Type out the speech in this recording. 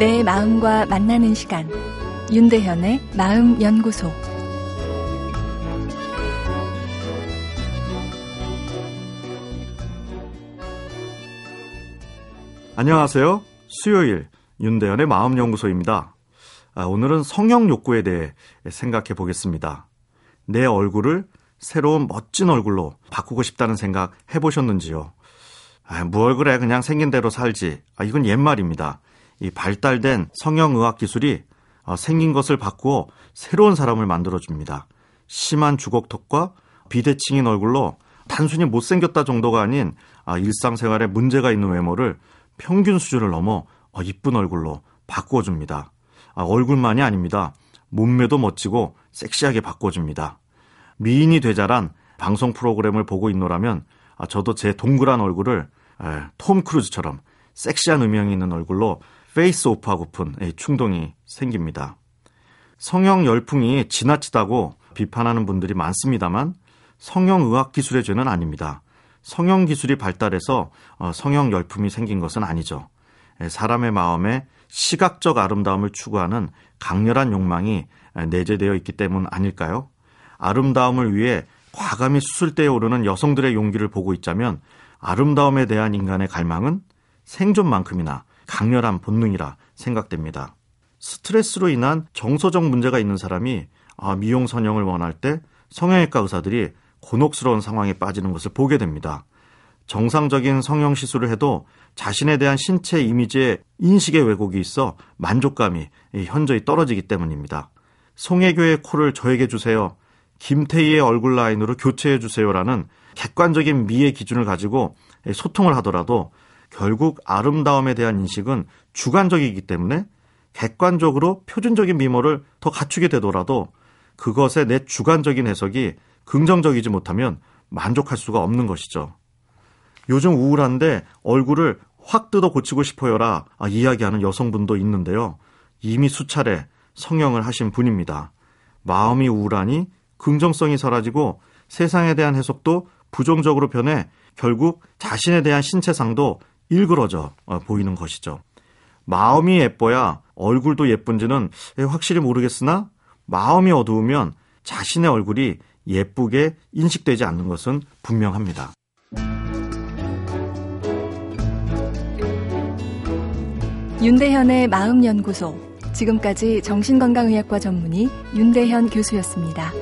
마음과 만나는 시간 윤대현의 마음연구소 안녕하세요. 수요일 윤대현의 마음연구소입니다. 아, 오늘은 성형 욕구에 대해 생각해 보겠습니다. 내 얼굴을 새로운 멋진 얼굴로 바꾸고 싶다는 생각 해보셨는지요? 아, 뭐 얼굴에 그냥 생긴 대로 살지. 아, 이건 옛말입니다. 이 발달된 성형의학 기술이 어, 생긴 것을 바꾸어 새로운 사람을 만들어줍니다. 심한 주걱턱과 비대칭인 얼굴로 단순히 못생겼다 정도가 아닌 아, 일상생활에 문제가 있는 외모를 평균 수준을 넘어 어, 이쁜 얼굴로 바꿔줍니다. 아, 얼굴만이 아닙니다. 몸매도 멋지고 섹시하게 바꿔줍니다. 미인이 되자란 방송 프로그램을 보고 있노라면 아, 저도 제 동그란 얼굴을 에, 톰 크루즈처럼 섹시한 음영이 있는 얼굴로 face off하고픈 충동이 생깁니다. 성형 열풍이 지나치다고 비판하는 분들이 많습니다만 성형 의학 기술의 죄는 아닙니다. 성형 기술이 발달해서 어, 성형 열풍이 생긴 것은 아니죠. 사람의 마음에 시각적 아름다움을 추구하는 강렬한 욕망이 내재되어 있기 때문 아닐까요? 아름다움을 위해 과감히 수술대에 오르는 여성들의 용기를 보고 있자면 아름다움에 대한 인간의 갈망은 생존만큼이나 강렬한 본능이라 생각됩니다. 스트레스로 인한 정서적 문제가 있는 사람이 아, 미용 선형을 원할 때 성형외과 의사들이 곤혹스러운 상황에 빠지는 것을 보게 됩니다. 정상적인 성형 시술을 해도 자신에 대한 신체 이미지에 인식의 왜곡이 있어 만족감이 현저히 떨어지기 때문입니다. 송혜교의 코를 저에게 주세요. 김태희의 얼굴 라인으로 교체해 주세요라는 객관적인 미의 기준을 가지고 소통을 하더라도 결국 아름다움에 대한 인식은 주관적이기 때문에 객관적으로 표준적인 미모를 더 갖추게 되더라도 그것에 내 주관적인 해석이 긍정적이지 못하면 만족할 수가 없는 것이죠. 요즘 우울한데 얼굴을 확 뜯어 고치고 싶어요라 이야기하는 여성분도 있는데요. 이미 수차례 성형을 하신 분입니다. 마음이 우울하니 긍정성이 사라지고 세상에 대한 해석도 부정적으로 변해 결국 자신에 대한 신체상도 일그러져 어, 보이는 것이죠. 마음이 예뻐야 얼굴도 예쁜지는 확실히 모르겠으나 마음이 어두우면 자신의 얼굴이 예쁘게 인식되지 않는 것은 분명합니다. 윤대현의 마음연구소. 지금까지 정신건강의학과 전문의 윤대현 교수였습니다.